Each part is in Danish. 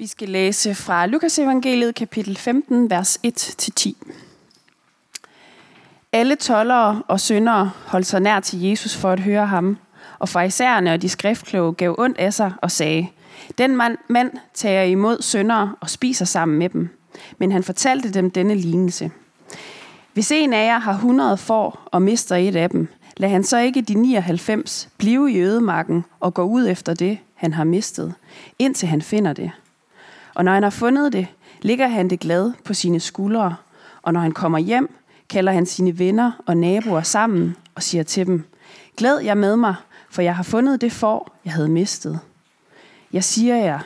Vi skal læse fra Lukas evangeliet kapitel 15, vers 1-10. Alle tollere og syndere holdt sig nær til Jesus for at høre ham, og farisæerne og de skriftkloge gav ondt af sig og sagde, Den mand, mand tager imod syndere og spiser sammen med dem. Men han fortalte dem denne lignelse. Hvis en af jer har 100 får og mister et af dem, lad han så ikke de 99 blive i ødemarken og gå ud efter det, han har mistet, indtil han finder det. Og når han har fundet det, ligger han det glad på sine skuldre, og når han kommer hjem, kalder han sine venner og naboer sammen og siger til dem, Glæd jer med mig, for jeg har fundet det for, jeg havde mistet. Jeg siger jer,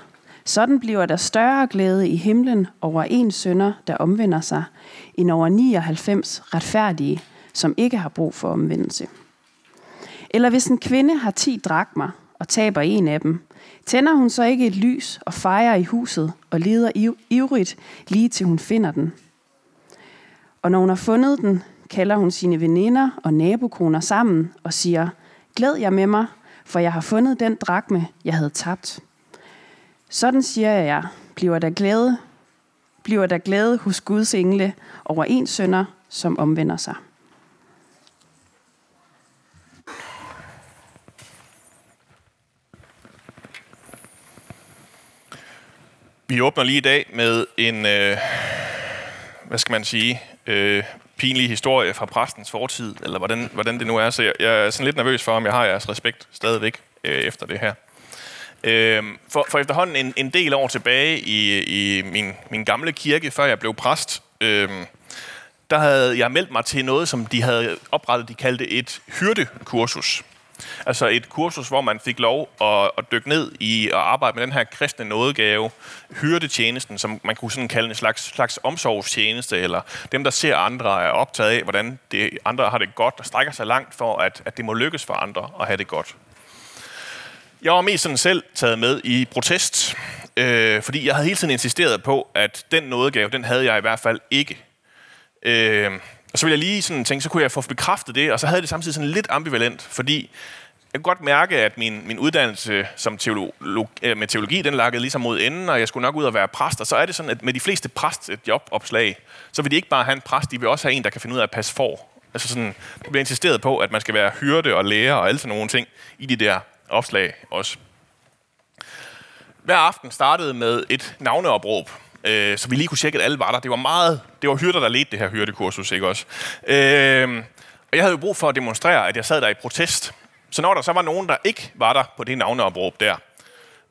sådan bliver der større glæde i himlen over en sønder, der omvender sig, end over 99 retfærdige, som ikke har brug for omvendelse. Eller hvis en kvinde har 10 drakmer og taber en af dem, tænder hun så ikke et lys og fejrer i huset og leder ivrigt lige til hun finder den. Og når hun har fundet den, kalder hun sine veninder og nabokoner sammen og siger, Glæd jer med mig, for jeg har fundet den drakme, jeg havde tabt. Sådan siger jeg jer, bliver der glæde, bliver der glæde hos Guds engle over en sønder, som omvender sig. Vi åbner lige i dag med en, øh, hvad skal man sige, øh, pinlig historie fra præstens fortid, eller hvordan, hvordan det nu er. Så jeg, jeg er sådan lidt nervøs for, om jeg har jeres respekt stadigvæk øh, efter det her. Øh, for, for efterhånden en, en del år tilbage i, i min, min gamle kirke, før jeg blev præst, øh, der havde jeg meldt mig til noget, som de havde oprettet, de kaldte et hyrdekursus. Altså et kursus, hvor man fik lov at, at dykke ned i at arbejde med den her kristne nådegave, hyrdetjenesten, som man kunne sådan kalde en slags, slags omsorgstjeneste, eller dem, der ser andre, er optaget af, hvordan det, andre har det godt, og strækker sig langt for, at, at det må lykkes for andre at have det godt. Jeg var mest sådan selv taget med i protest, øh, fordi jeg havde hele tiden insisteret på, at den nådegave, den havde jeg i hvert fald ikke. Øh, og så ville jeg lige sådan tænke, så kunne jeg få bekræftet det, og så havde det samtidig sådan lidt ambivalent, fordi jeg kunne godt mærke, at min, min uddannelse som teolog, øh, med teologi, den lakkede ligesom mod enden, og jeg skulle nok ud og være præst. Og så er det sådan, at med de fleste præstjobopslag, så vil de ikke bare have en præst, de vil også have en, der kan finde ud af at passe for. Altså sådan, der bliver insisteret på, at man skal være hyrde og lærer og alle sådan nogle ting i de der opslag også. Hver aften startede med et navneopråb, øh, så vi lige kunne tjekke, at alle var der. Det var meget, det var hyrder, der ledte det her hyrdekursus, ikke også? Øh, og jeg havde jo brug for at demonstrere, at jeg sad der i protest. Så når der så var nogen, der ikke var der på det navneopråb der,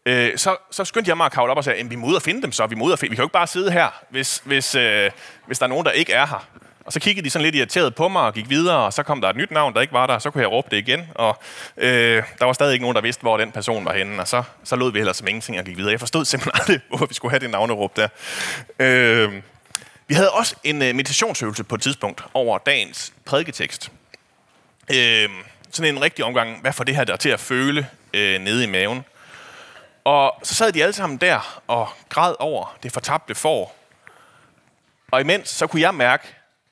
øh, så, så skyndte jeg mig at kavle op og sagde, vi må ud og finde dem så, vi må ud og finde. Vi kan jo ikke bare sidde her, hvis, hvis, øh, hvis der er nogen, der ikke er her. Og så kiggede de sådan lidt irriteret på mig og gik videre, og så kom der et nyt navn, der ikke var der, så kunne jeg råbe det igen, og øh, der var stadig ikke nogen, der vidste, hvor den person var henne, og så, så lod vi heller som ingenting og gik videre. Jeg forstod simpelthen aldrig, hvorfor vi skulle have det navneråb der. Øh, vi havde også en øh, meditationsøvelse på et tidspunkt over dagens prædiketekst. Øh, sådan en rigtig omgang, hvad får det her der til at føle øh, nede i maven? Og så sad de alle sammen der og græd over det fortabte får. Og imens så kunne jeg mærke,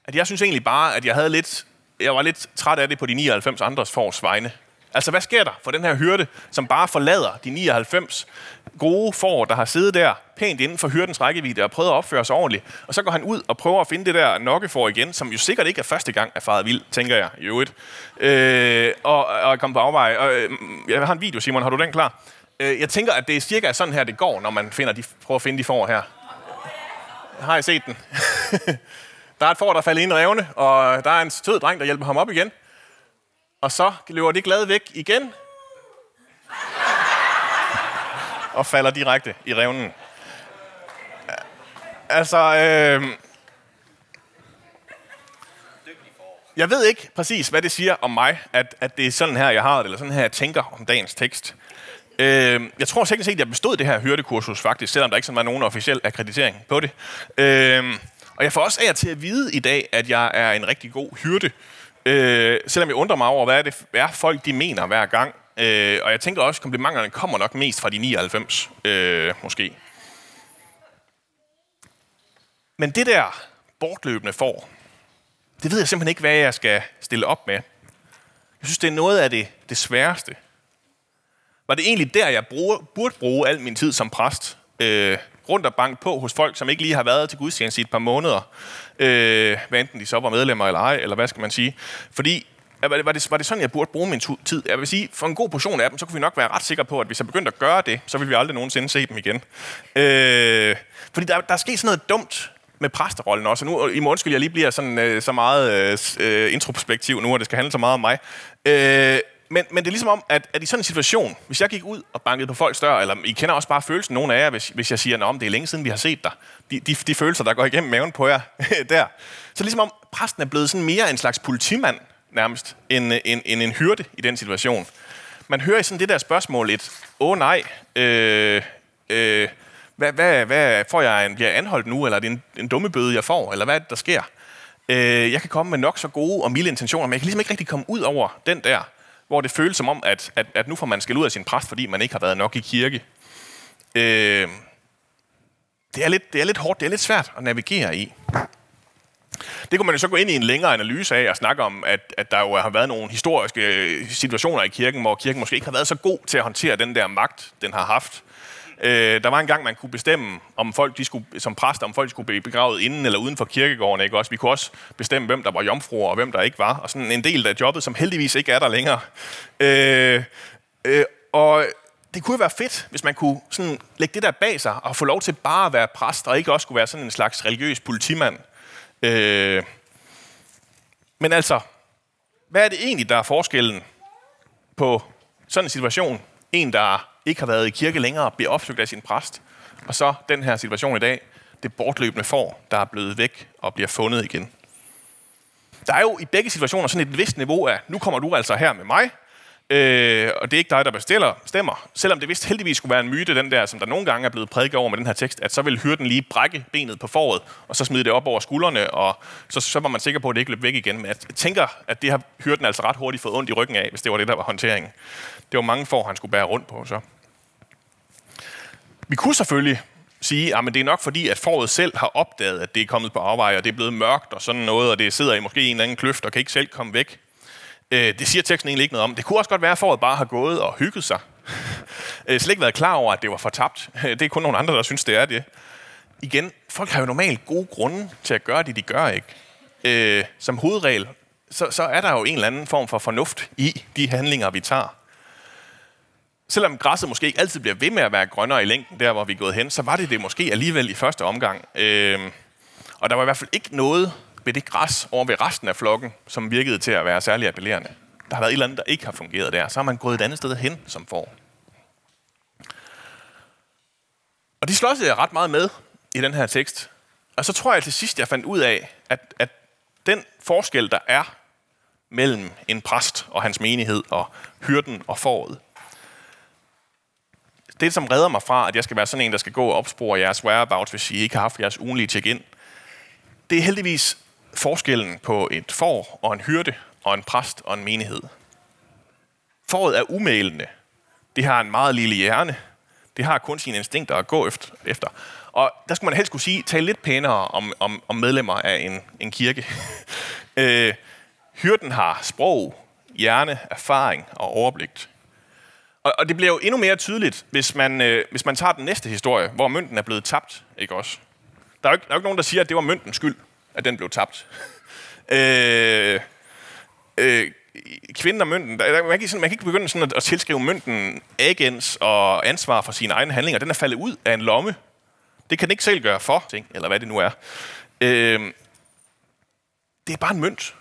at jeg synes egentlig bare, at jeg havde lidt, jeg var lidt træt af det på de 99 andres fors vegne. Altså, hvad sker der for den her hyrde, som bare forlader de 99 gode får, der har siddet der pænt inden for hyrdens rækkevidde og prøvet at opføre sig ordentligt. Og så går han ud og prøver at finde det der nokkefor igen, som jo sikkert ikke er første gang er faret vild, tænker jeg i øvrigt. Øh, og, og kom på afvej. Og, øh, jeg har en video, Simon. Har du den klar? Øh, jeg tænker, at det er cirka sådan her, det går, når man finder de, prøver at finde de får her. Har I set den? Der er et får, der falder ind i revne, og der er en sød dreng, der hjælper ham op igen. Og så løber de glade væk igen. Og falder direkte i revnen. Altså, øh, jeg ved ikke præcis, hvad det siger om mig, at, at det er sådan her, jeg har det, eller sådan her, jeg tænker om dagens tekst. Øh, jeg tror sikkert set, at jeg bestod det her hyrdekursus faktisk, selvom der ikke sådan var nogen officiel akkreditering på det. Øh, og jeg får også af til at vide i dag, at jeg er en rigtig god hyrde. Øh, selvom jeg undrer mig over, hvad er det er folk de mener hver gang. Øh, og jeg tænker også, at komplimenterne kommer nok mest fra de 99, øh, måske. Men det der bortløbende får, det ved jeg simpelthen ikke, hvad jeg skal stille op med. Jeg synes, det er noget af det, det sværeste. Var det egentlig der, jeg bruger, burde bruge al min tid som præst? Øh, rundt og banke på hos folk, som ikke lige har været til gudstjeneste i et par måneder, øh, hvad enten de så var medlemmer eller ej, eller hvad skal man sige. Fordi var det, var, det, var det sådan, jeg burde bruge min tid? Jeg vil sige, for en god portion af dem, så kunne vi nok være ret sikre på, at hvis jeg begyndte at gøre det, så ville vi aldrig nogensinde se dem igen. Øh, fordi der, der er sket sådan noget dumt med præsterollen også. Og nu, i må undskylde, jeg lige bliver sådan, øh, så meget øh, øh introspektiv nu, og det skal handle så meget om mig. Øh, men, men det er ligesom om, at, at i sådan en situation, hvis jeg gik ud og bankede på folks dør, eller I kender også bare følelsen, nogle af jer, hvis, hvis jeg siger, at det er længe siden, vi har set dig, de, de, de følelser, der går igennem maven på jer der. Så ligesom om præsten er blevet sådan mere en slags politimand, nærmest, end, end, end en hyrde i den situation. Man hører i sådan det der spørgsmål et, åh oh, nej, øh, øh, hvad, hvad, hvad får jeg en, bliver jeg anholdt nu, eller er det en, en dumme bøde, jeg får, eller hvad er det, der sker? Øh, jeg kan komme med nok så gode og milde intentioner, men jeg kan ligesom ikke rigtig komme ud over den der, hvor det føles som om, at, at, at nu får man skal ud af sin præst, fordi man ikke har været nok i kirke. Øh, det, er lidt, det er lidt hårdt, det er lidt svært at navigere i. Det kunne man jo så gå ind i en længere analyse af og snakke om, at, at der jo har været nogle historiske øh, situationer i kirken, hvor kirken måske ikke har været så god til at håndtere den der magt, den har haft. Øh, der var en gang, man kunne bestemme, om folk de skulle, som præster, om folk skulle blive begravet inden eller uden for kirkegården. Ikke? Også, vi kunne også bestemme, hvem der var jomfruer og hvem der ikke var. Og sådan en del af jobbet, som heldigvis ikke er der længere. Øh, øh, og det kunne være fedt, hvis man kunne sådan lægge det der bag sig og få lov til bare at være præst, og ikke også kunne være sådan en slags religiøs politimand. Øh, men altså, hvad er det egentlig, der er forskellen på sådan en situation? En, der ikke har været i kirke længere, bliver opsøgt af sin præst. Og så den her situation i dag, det bortløbende får, der er blevet væk og bliver fundet igen. Der er jo i begge situationer sådan et vist niveau af, nu kommer du altså her med mig, Øh, og det er ikke dig, der bestiller, stemmer. Selvom det vist heldigvis skulle være en myte, den der, som der nogle gange er blevet prædiket over med den her tekst, at så vil hyrden lige brække benet på foråret, og så smide det op over skuldrene, og så, så var man sikker på, at det ikke løb væk igen. Men jeg tænker, at det har hyrden altså ret hurtigt fået ondt i ryggen af, hvis det var det, der var håndteringen. Det var mange får, han skulle bære rundt på. Så. Vi kunne selvfølgelig sige, ah, at det er nok fordi, at foråret selv har opdaget, at det er kommet på afveje, og det er blevet mørkt og sådan noget, og det sidder i måske en eller anden kløft og kan ikke selv komme væk. Øh, det siger teksten egentlig ikke noget om. Det kunne også godt være, at foråret bare har gået og hygget sig. øh, slet ikke været klar over, at det var fortabt. Øh, det er kun nogle andre, der synes, det er det. Igen, folk har jo normalt gode grunde til at gøre det, de gør, ikke? Øh, som hovedregel, så, så er der jo en eller anden form for fornuft i de handlinger, vi tager. Selvom græsset måske ikke altid bliver ved med at være grønnere i længden, der hvor vi er gået hen, så var det det måske alligevel i første omgang. Øh, og der var i hvert fald ikke noget ved det græs over ved resten af flokken, som virkede til at være særlig appellerende. Der har været et eller andet, der ikke har fungeret der. Så har man gået et andet sted hen som får. Og de slås jeg ret meget med i den her tekst. Og så tror jeg til sidst, jeg fandt ud af, at, at den forskel, der er mellem en præst og hans menighed og hyrden og foråret, det, som redder mig fra, at jeg skal være sådan en, der skal gå og opspore jeres whereabouts, hvis I ikke har haft jeres ugenlige check-in, det er heldigvis forskellen på et får og en hyrde og en præst og en menighed. Fåret er umælende. Det har en meget lille hjerne. Det har kun sine instinkter at gå efter. Og der skulle man helst kunne sige, tale lidt pænere om, om, om medlemmer af en, en kirke. øh, hyrden har sprog, hjerne, erfaring og overblik. Og, og det bliver jo endnu mere tydeligt, hvis man, øh, hvis man tager den næste historie, hvor mønten er blevet tabt, ikke også? Der er jo ikke, der er jo ikke nogen, der siger, at det var møntens skyld at den blev tabt. øh, øh, kvinden og mønten, der, man, kan, sådan, man kan ikke begynde sådan at, at tilskrive mønten agens og ansvar for sine egne handlinger. Den er faldet ud af en lomme. Det kan den ikke selv gøre for, ting, eller hvad det nu er. Øh, det er bare en mønt.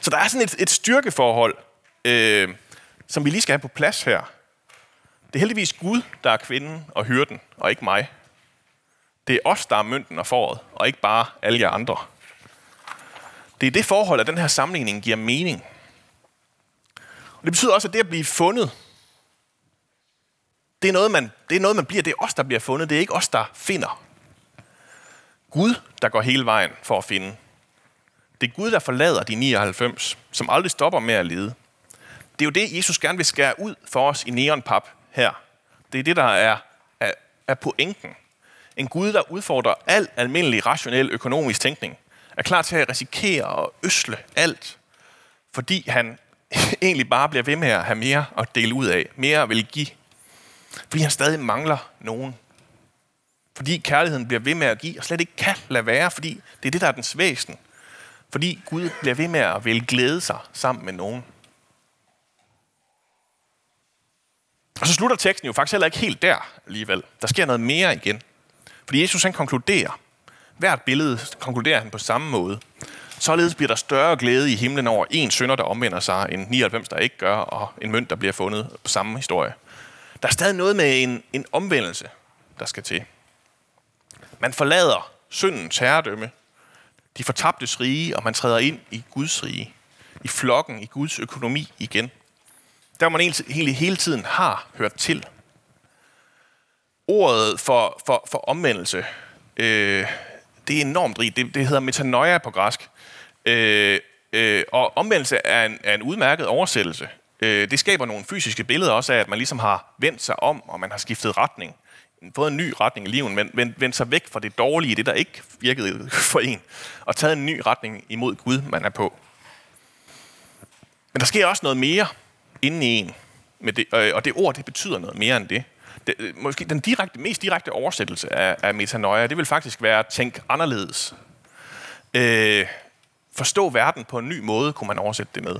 Så der er sådan et, et styrkeforhold, øh, som vi lige skal have på plads her. Det er heldigvis Gud, der er kvinden og hyrden, og ikke mig. Det er os, der er mynten og foråret, og ikke bare alle jer andre. Det er det forhold, at den her sammenligning giver mening. Og det betyder også, at det at blive fundet, det er, noget, man, det er noget, man bliver. Det er os, der bliver fundet. Det er ikke os, der finder. Gud, der går hele vejen for at finde. Det er Gud, der forlader de 99, som aldrig stopper med at lede. Det er jo det, Jesus gerne vil skære ud for os i neonpap her. Det er det, der er, er, er pointen. En Gud, der udfordrer al almindelig rationel økonomisk tænkning, er klar til at risikere og øsle alt, fordi han egentlig bare bliver ved med at have mere at dele ud af, mere vil give, fordi han stadig mangler nogen. Fordi kærligheden bliver ved med at give, og slet ikke kan lade være, fordi det er det, der er dens væsen. Fordi Gud bliver ved med at vil glæde sig sammen med nogen. Og så slutter teksten jo faktisk heller ikke helt der alligevel. Der sker noget mere igen. Fordi Jesus han konkluderer. Hvert billede konkluderer han på samme måde. Således bliver der større glæde i himlen over en sønder, der omvender sig, end 99, der ikke gør, og en mønt, der bliver fundet på samme historie. Der er stadig noget med en, en omvendelse, der skal til. Man forlader syndens herredømme, de fortabtes rige, og man træder ind i Guds rige, i flokken, i Guds økonomi igen. Der man egentlig hele tiden har hørt til. Ordet for, for, for omvendelse, øh, det er enormt rigt. Det, det hedder metanoia på græsk. Øh, øh, og omvendelse er en, er en udmærket oversættelse. Øh, det skaber nogle fysiske billeder også af, at man ligesom har vendt sig om, og man har skiftet retning. Fået en ny retning i livet, men vendt, vendt sig væk fra det dårlige, det der ikke virkede for en, og taget en ny retning imod Gud, man er på. Men der sker også noget mere inden i en. Med det, øh, og det ord, det betyder noget mere end det det måske den direkte, mest direkte oversættelse af, af metanoia, det vil faktisk være tænk anderledes. Øh, forstå verden på en ny måde, kunne man oversætte det med.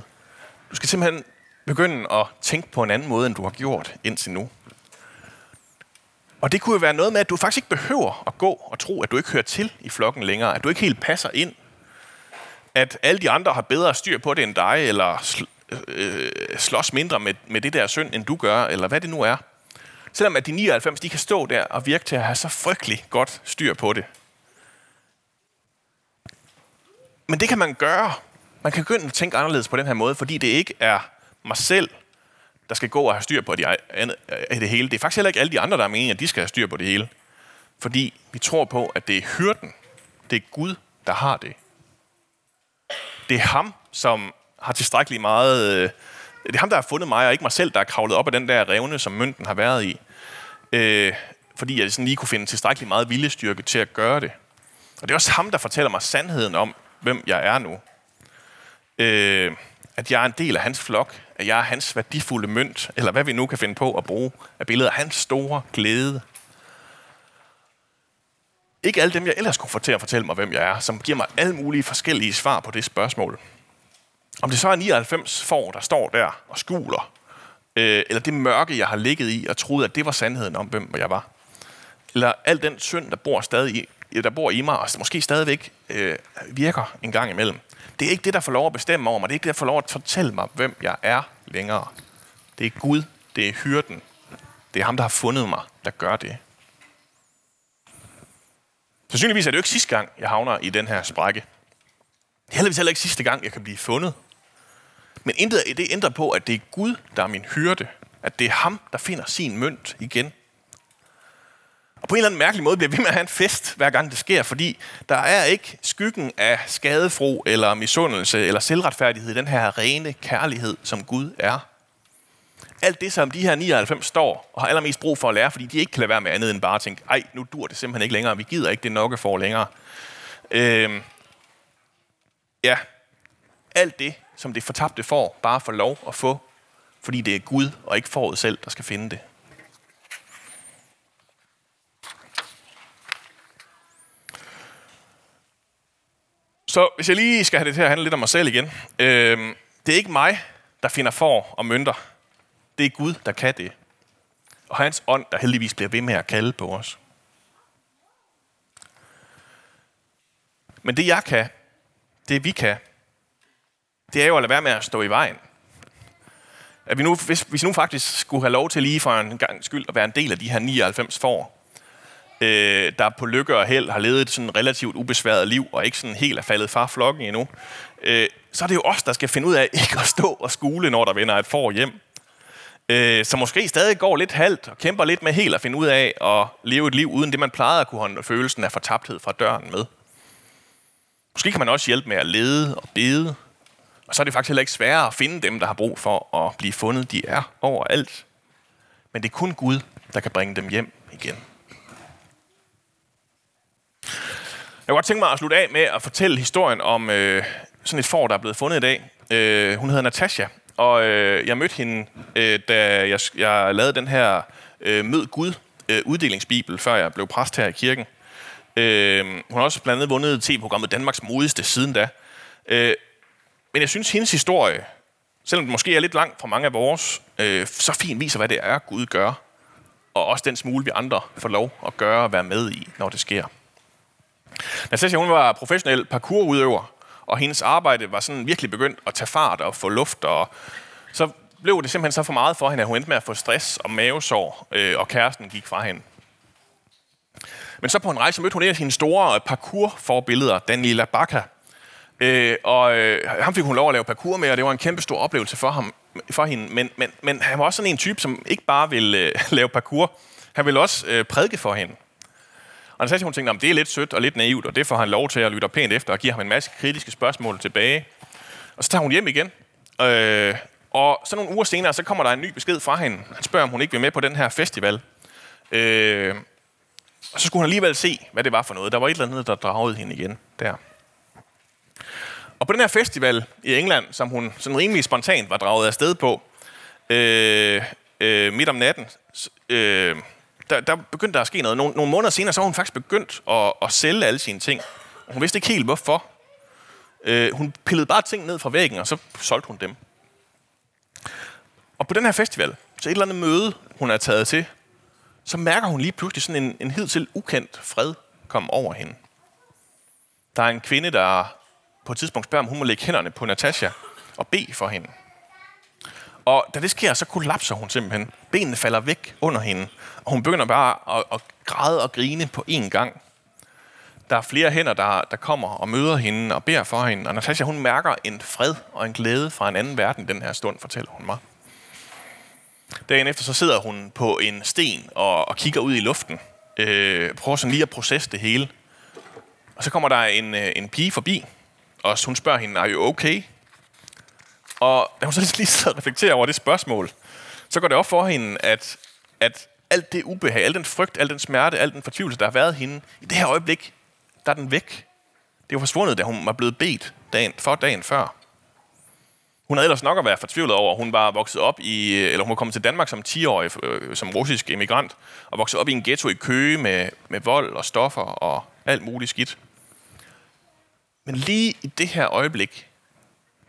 Du skal simpelthen begynde at tænke på en anden måde, end du har gjort indtil nu. Og det kunne jo være noget med, at du faktisk ikke behøver at gå og tro, at du ikke hører til i flokken længere, at du ikke helt passer ind, at alle de andre har bedre styr på det end dig, eller sl- øh, øh slås mindre med, med det der synd, end du gør, eller hvad det nu er. Selvom at de 99, de kan stå der og virke til at have så frygtelig godt styr på det. Men det kan man gøre. Man kan begynde at tænke anderledes på den her måde, fordi det ikke er mig selv, der skal gå og have styr på det, øh, det hele. Det er faktisk heller ikke alle de andre, der er meningen, at de skal have styr på det hele. Fordi vi tror på, at det er hyrden. Det er Gud, der har det. Det er ham, som har tilstrækkeligt meget... Øh, det er ham, der har fundet mig, og ikke mig selv, der er kravlet op af den der revne, som mønten har været i. Øh, fordi jeg sådan lige kunne finde tilstrækkeligt meget viljestyrke til at gøre det. Og det er også ham, der fortæller mig sandheden om, hvem jeg er nu. Øh, at jeg er en del af hans flok, at jeg er hans værdifulde mønt, eller hvad vi nu kan finde på at bruge af billeder af hans store glæde. Ikke alle dem, jeg ellers kunne få til at fortælle mig, hvem jeg er, som giver mig alle mulige forskellige svar på det spørgsmål. Om det så er 99 får, der står der og skuler, øh, eller det mørke, jeg har ligget i og troet, at det var sandheden om, hvem jeg var. Eller al den synd, der bor stadig i, der bor i mig, og måske stadigvæk øh, virker en gang imellem. Det er ikke det, der får lov at bestemme over mig. Det er ikke det, der får lov at fortælle mig, hvem jeg er længere. Det er Gud. Det er hyrden. Det er ham, der har fundet mig, der gør det. Sandsynligvis er det jo ikke sidste gang, jeg havner i den her sprække. Det er heldigvis heller ikke sidste gang, jeg kan blive fundet. Men intet af det ændrer på, at det er Gud, der er min hyrde. At det er ham, der finder sin mønt igen. Og på en eller anden mærkelig måde bliver vi med at have en fest, hver gang det sker, fordi der er ikke skyggen af skadefro eller misundelse eller selvretfærdighed i den her rene kærlighed, som Gud er. Alt det, som de her 99 står og har allermest brug for at lære, fordi de ikke kan lade være med andet end bare at tænke, ej, nu dur det simpelthen ikke længere, vi gider ikke det nokke for længere. Øhm, ja, alt det, som det fortabte får, bare får lov at få, fordi det er Gud og ikke foråret selv, der skal finde det. Så hvis jeg lige skal have det til at handle lidt om mig selv igen. Øh, det er ikke mig, der finder for og mønter. Det er Gud, der kan det. Og hans ånd, der heldigvis bliver ved med at kalde på os. Men det jeg kan, det vi kan, det er jo at lade være med at stå i vejen. At vi nu, hvis, hvis vi nu faktisk skulle have lov til lige for en gang skyld at være en del af de her 99 får, øh, der på lykke og held har levet et sådan relativt ubesværet liv, og ikke sådan helt er faldet fra flokken endnu, øh, så er det jo os, der skal finde ud af ikke at stå og skule, når der vender et får hjem. Øh, så måske stadig går lidt halvt og kæmper lidt med helt at finde ud af at leve et liv uden det, man plejede at kunne holde følelsen af fortabthed fra døren med. Måske kan man også hjælpe med at lede og bede. Og så er det faktisk heller ikke sværere at finde dem, der har brug for at blive fundet. De er overalt. Men det er kun Gud, der kan bringe dem hjem igen. Jeg kunne godt tænke mig at slutte af med at fortælle historien om øh, sådan et får, der er blevet fundet i dag. Øh, hun hedder Natasha, og øh, jeg mødte hende, øh, da jeg, jeg lavede den her øh, Mød Gud øh, uddelingsbibel, før jeg blev præst her i kirken. Øh, hun har også blandt andet vundet tv-programmet Danmarks Modigste siden da. Øh, men jeg synes, hendes historie, selvom den måske er lidt langt fra mange af vores, øh, så fint viser, hvad det er, Gud gør. Og også den smule, vi andre får lov at gøre og være med i, når det sker. Natasha, hun var professionel parkourudøver, og hendes arbejde var sådan virkelig begyndt at tage fart og få luft, og så blev det simpelthen så for meget for hende, at hun endte med at få stress og mavesår, øh, og kæresten gik fra hende. Men så på en rejse mødte hun en af sine store øh, parkour-forbilleder, Daniela Bakker. Øh, og øh, ham fik hun lov at lave parkour med, og det var en kæmpe stor oplevelse for, ham, for hende. Men, men, men han var også sådan en type, som ikke bare ville øh, lave parkour, han ville også øh, prædike for hende. Og så hun tænkte, at det er lidt sødt og lidt naivt, og det får han lov til at lytte pænt efter og give ham en masse kritiske spørgsmål tilbage. Og så tager hun hjem igen. Øh, og så nogle uger senere, så kommer der en ny besked fra hende. Han spørger, om hun ikke vil med på den her festival. Øh, og så skulle hun alligevel se, hvad det var for noget. Der var et eller andet, der dragede hende igen der. Og på den her festival i England, som hun sådan rimelig spontant var draget afsted på, øh, øh, midt om natten, øh, der, der begyndte der at ske noget. Nogle, nogle måneder senere, så var hun faktisk begyndt at, at sælge alle sine ting. Hun vidste ikke helt, hvorfor. Øh, hun pillede bare ting ned fra væggen, og så solgte hun dem. Og på den her festival, så et eller andet møde, hun er taget til, så mærker hun lige pludselig sådan en, en hidtil ukendt fred komme over hende. Der er en kvinde, der på et tidspunkt spørger, om hun må lægge hænderne på Natasha og bede for hende. Og da det sker, så kollapser hun simpelthen. Benene falder væk under hende, og hun begynder bare at, at græde og grine på én gang. Der er flere hænder, der, der kommer og møder hende og beder for hende. Og Natasha, hun mærker en fred og en glæde fra en anden verden den her stund, fortæller hun mig. Dagen efter så sidder hun på en sten og, og kigger ud i luften. Øh, prøver sådan lige at processe det hele. Og så kommer der en, øh, en pige forbi, og hun spørger hende, er you okay? Og da hun så lige sidder og reflekterer over det spørgsmål, så går det op for hende, at, at alt det ubehag, al den frygt, al den smerte, al den fortvivlelse, der har været hende, i det her øjeblik, der er den væk. Det var forsvundet, da hun var blevet bedt dagen, for dagen før. Hun havde ellers nok at være fortvivlet over. Hun var vokset op i, eller hun var kommet til Danmark som 10-årig, øh, som russisk emigrant, og vokset op i en ghetto i Køge med, med vold og stoffer og alt muligt skidt. Men lige i det her øjeblik,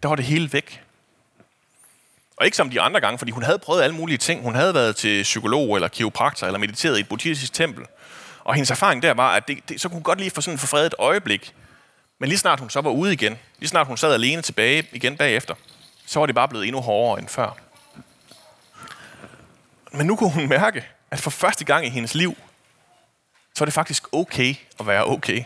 der var det hele væk. Og ikke som de andre gange, fordi hun havde prøvet alle mulige ting. Hun havde været til psykolog eller kiropraktor eller mediteret i et buddhistisk tempel. Og hendes erfaring der var, at det, det, så kunne hun godt lige få sådan et forfredet øjeblik. Men lige snart hun så var ude igen, lige snart hun sad alene tilbage igen bagefter, så var det bare blevet endnu hårdere end før. Men nu kunne hun mærke, at for første gang i hendes liv, så er det faktisk okay at være okay.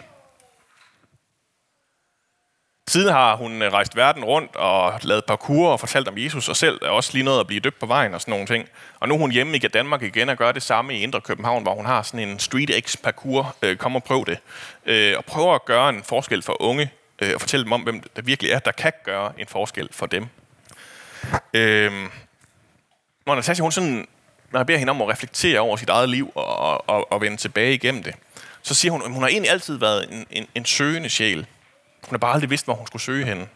Siden har hun øh, rejst verden rundt og lavet parkour og fortalt om Jesus, og selv er også lige noget at blive døbt på vejen og sådan nogle ting. Og nu er hun hjemme i Danmark igen og gør det samme i Indre København, hvor hun har sådan en Street X parkour. Øh, kom og prøv det. Øh, og prøver at gøre en forskel for unge, øh, og fortælle dem om, hvem der virkelig er, der kan gøre en forskel for dem. Øhm, når Natasha, hun sådan, når jeg beder hende om at reflektere over sit eget liv og, og, og vende tilbage igennem det, så siger hun, at hun har egentlig altid været en, en, en søgende sjæl. Hun har bare aldrig vidst, hvor hun skulle søge hende.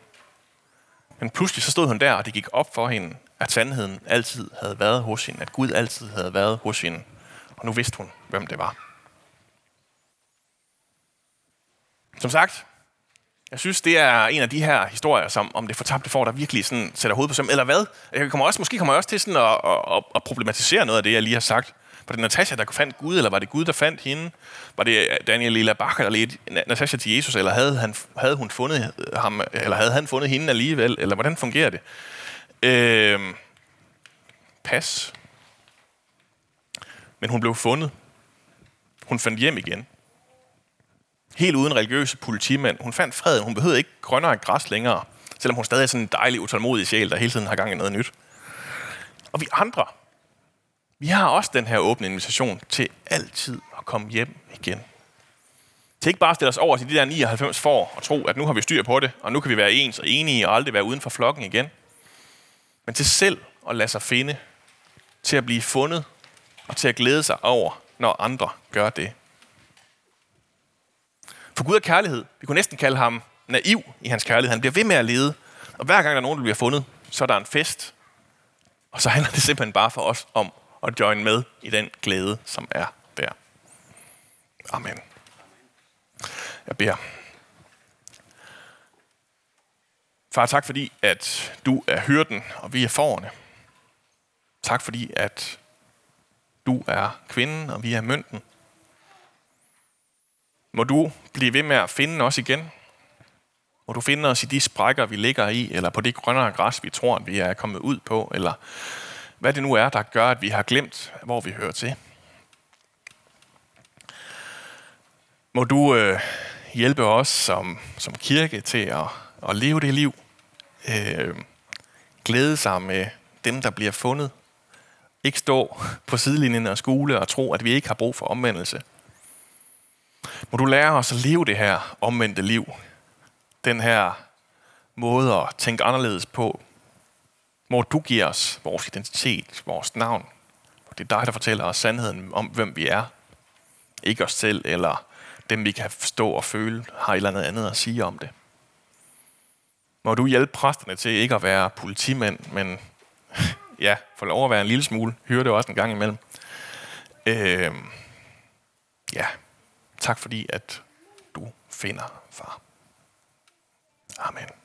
Men pludselig så stod hun der, og det gik op for hende, at sandheden altid havde været hos hende. At Gud altid havde været hos hende. Og nu vidste hun, hvem det var. Som sagt, jeg synes, det er en af de her historier, som om det fortabte får, der virkelig sådan sætter hovedet på søm. Eller hvad? Jeg kommer også, måske kommer jeg også til sådan at, at, at problematisere noget af det, jeg lige har sagt. Var det Natasha, der fandt Gud, eller var det Gud, der fandt hende? Var det øh, Daniel Lilla Bakker, der ledte Natasha til Jesus, eller havde, han, havde hun fundet øh, ham, eller havde han fundet hende alligevel? Eller hvordan fungerer det? Øh, pas. Men hun blev fundet. Hun fandt hjem igen. Helt uden religiøse politimænd. Hun fandt freden. Hun behøvede ikke grønnere græs længere, selvom hun stadig er sådan en dejlig, utålmodig sjæl, der hele tiden har gang i noget nyt. Og vi andre, vi har også den her åbne invitation til altid at komme hjem igen. Til ikke bare at stille os over til de der 99 for og tro, at nu har vi styr på det, og nu kan vi være ens og enige og aldrig være uden for flokken igen. Men til selv at lade sig finde, til at blive fundet og til at glæde sig over, når andre gør det. For Gud er kærlighed. Vi kunne næsten kalde ham naiv i hans kærlighed. Han bliver ved med at lede. Og hver gang der er nogen, der bliver fundet, så er der en fest. Og så handler det simpelthen bare for os om at join med i den glæde, som er der. Amen. Jeg beder. Far, tak fordi, at du er hyrden, og vi er forerne. Tak fordi, at du er kvinden, og vi er mønten. Må du blive ved med at finde os igen. Må du finde os i de sprækker, vi ligger i, eller på det grønnere græs, vi tror, at vi er kommet ud på, eller hvad det nu er, der gør, at vi har glemt, hvor vi hører til. Må du øh, hjælpe os som, som kirke til at, at leve det liv, øh, glæde sig med dem, der bliver fundet, ikke stå på sidelinjen og skule og tro, at vi ikke har brug for omvendelse. Må du lære os at leve det her omvendte liv. Den her måde at tænke anderledes på. Må du give os vores identitet, vores navn. Det er dig, der fortæller os sandheden om, hvem vi er. Ikke os selv, eller dem, vi kan forstå og føle, har et eller andet andet at sige om det. Må du hjælpe præsterne til ikke at være politimænd, men ja, få lov at være en lille smule. Hører det også en gang imellem. Øh, ja, tak fordi, at du finder, far. Amen.